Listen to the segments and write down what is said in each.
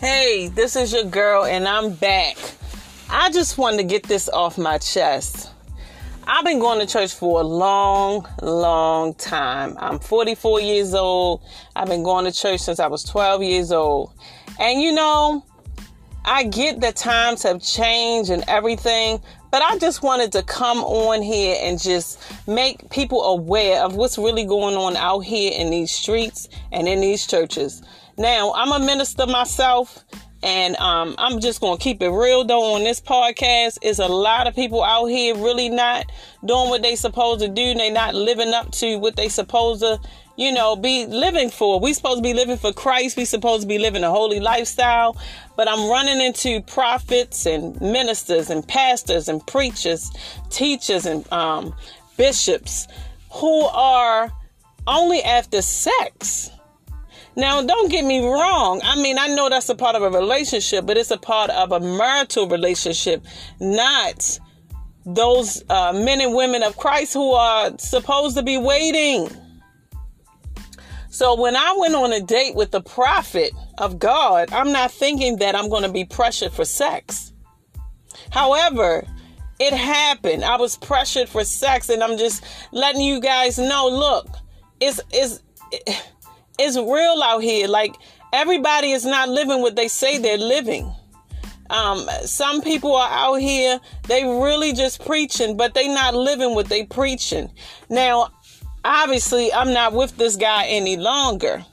Hey, this is your girl, and I'm back. I just wanted to get this off my chest. I've been going to church for a long, long time. I'm 44 years old. I've been going to church since I was 12 years old. And you know, I get that times have changed and everything, but I just wanted to come on here and just make people aware of what's really going on out here in these streets and in these churches. Now, I'm a minister myself, and um, I'm just going to keep it real though on this podcast. Is a lot of people out here really not doing what they supposed to do. They not living up to what they supposed to, you know, be living for. We supposed to be living for Christ. We supposed to be living a holy lifestyle. But I'm running into prophets and ministers and pastors and preachers, teachers and um, bishops who are only after sex now, don't get me wrong. I mean, I know that's a part of a relationship, but it's a part of a marital relationship, not those uh, men and women of Christ who are supposed to be waiting. So when I went on a date with the prophet of God, I'm not thinking that I'm going to be pressured for sex. However, it happened. I was pressured for sex, and I'm just letting you guys know. Look, it's it's. It, it's real out here. Like everybody is not living what they say they're living. Um, some people are out here, they really just preaching, but they not living what they preaching. Now, obviously, I'm not with this guy any longer.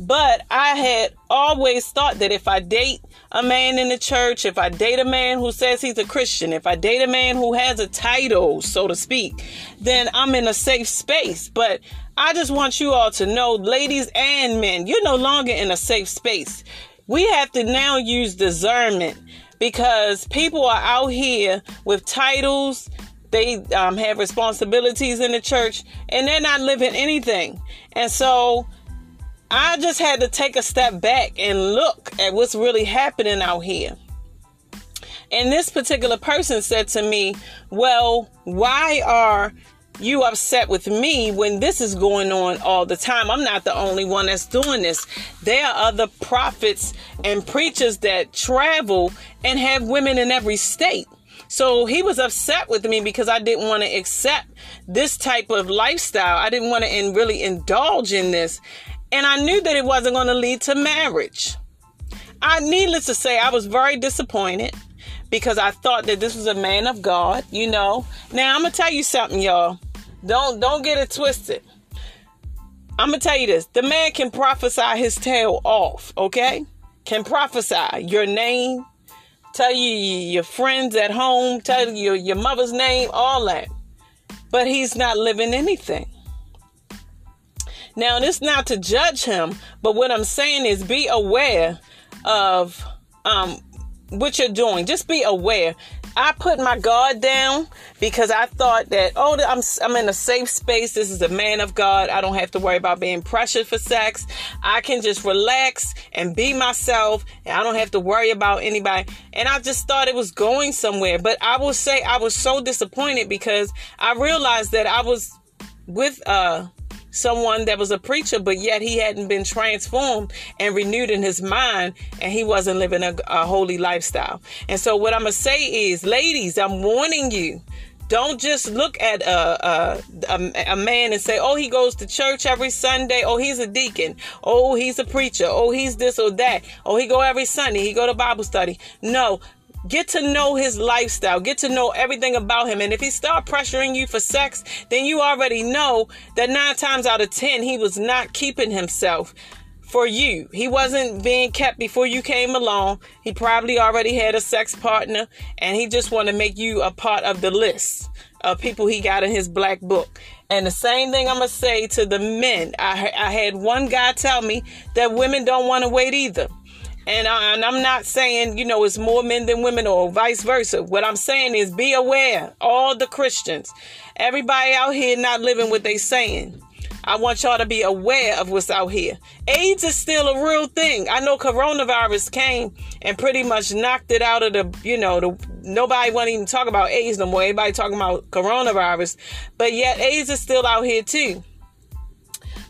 But I had always thought that if I date a man in the church, if I date a man who says he's a Christian, if I date a man who has a title, so to speak, then I'm in a safe space. But I just want you all to know, ladies and men, you're no longer in a safe space. We have to now use discernment because people are out here with titles. They um, have responsibilities in the church and they're not living anything. And so I just had to take a step back and look at what's really happening out here. And this particular person said to me, Well, why are you upset with me when this is going on all the time. I'm not the only one that's doing this. There are other prophets and preachers that travel and have women in every state. So he was upset with me because I didn't want to accept this type of lifestyle. I didn't want to really indulge in this. And I knew that it wasn't going to lead to marriage. I needless to say, I was very disappointed because I thought that this was a man of God, you know. Now I'm gonna tell you something, y'all. Don't don't get it twisted. I'm gonna tell you this: the man can prophesy his tail off. Okay, can prophesy your name, tell you your friends at home, tell you your mother's name, all that. But he's not living anything. Now, this not to judge him, but what I'm saying is be aware of um, what you're doing. Just be aware. I put my guard down because I thought that, oh, I'm, I'm in a safe space. This is a man of God. I don't have to worry about being pressured for sex. I can just relax and be myself. And I don't have to worry about anybody. And I just thought it was going somewhere. But I will say I was so disappointed because I realized that I was with, uh, someone that was a preacher, but yet he hadn't been transformed and renewed in his mind, and he wasn't living a, a holy lifestyle. And so, what I'm gonna say is, ladies, I'm warning you. Don't just look at a, a, a, a, man and say, oh, he goes to church every Sunday. Oh, he's a deacon. Oh, he's a preacher. Oh, he's this or that. Oh, he go every Sunday. He go to Bible study. No, Get to know his lifestyle. Get to know everything about him. And if he start pressuring you for sex, then you already know that nine times out of ten, he was not keeping himself for you. He wasn't being kept before you came along. He probably already had a sex partner and he just want to make you a part of the list of people he got in his black book. And the same thing I'm to say to the men. I, I had one guy tell me that women don't want to wait either. And, I, and I'm not saying, you know, it's more men than women or vice versa. What I'm saying is be aware, all the Christians, everybody out here not living what they saying. I want y'all to be aware of what's out here. AIDS is still a real thing. I know coronavirus came and pretty much knocked it out of the, you know, the nobody want to even talk about AIDS no more. Everybody talking about coronavirus. But yet AIDS is still out here too.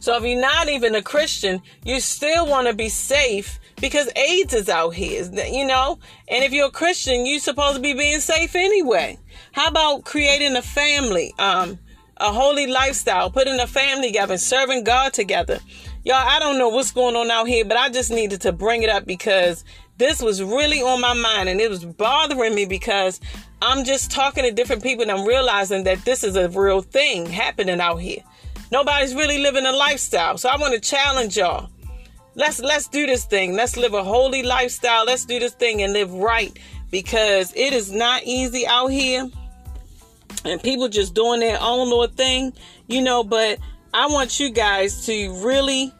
So if you're not even a Christian, you still want to be safe because AIDS is out here, you know? And if you're a Christian, you're supposed to be being safe anyway. How about creating a family, um, a holy lifestyle, putting a family together, serving God together? Y'all, I don't know what's going on out here, but I just needed to bring it up because this was really on my mind and it was bothering me because I'm just talking to different people and I'm realizing that this is a real thing happening out here. Nobody's really living a lifestyle. So I want to challenge y'all. Let's let's do this thing. Let's live a holy lifestyle. Let's do this thing and live right because it is not easy out here. And people just doing their own little thing, you know, but I want you guys to really,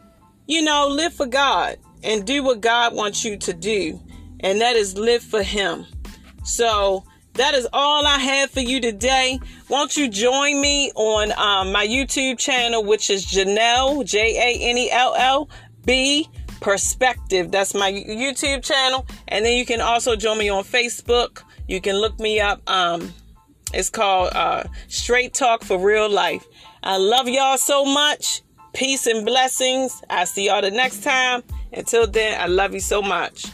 you know, live for God and do what God wants you to do. And that is live for him. So that is all I have for you today. Won't you join me on um, my YouTube channel, which is Janell, J A N E L L B Perspective. That's my YouTube channel. And then you can also join me on Facebook. You can look me up. Um, it's called uh, Straight Talk for Real Life. I love y'all so much. Peace and blessings. I'll see y'all the next time. Until then, I love you so much.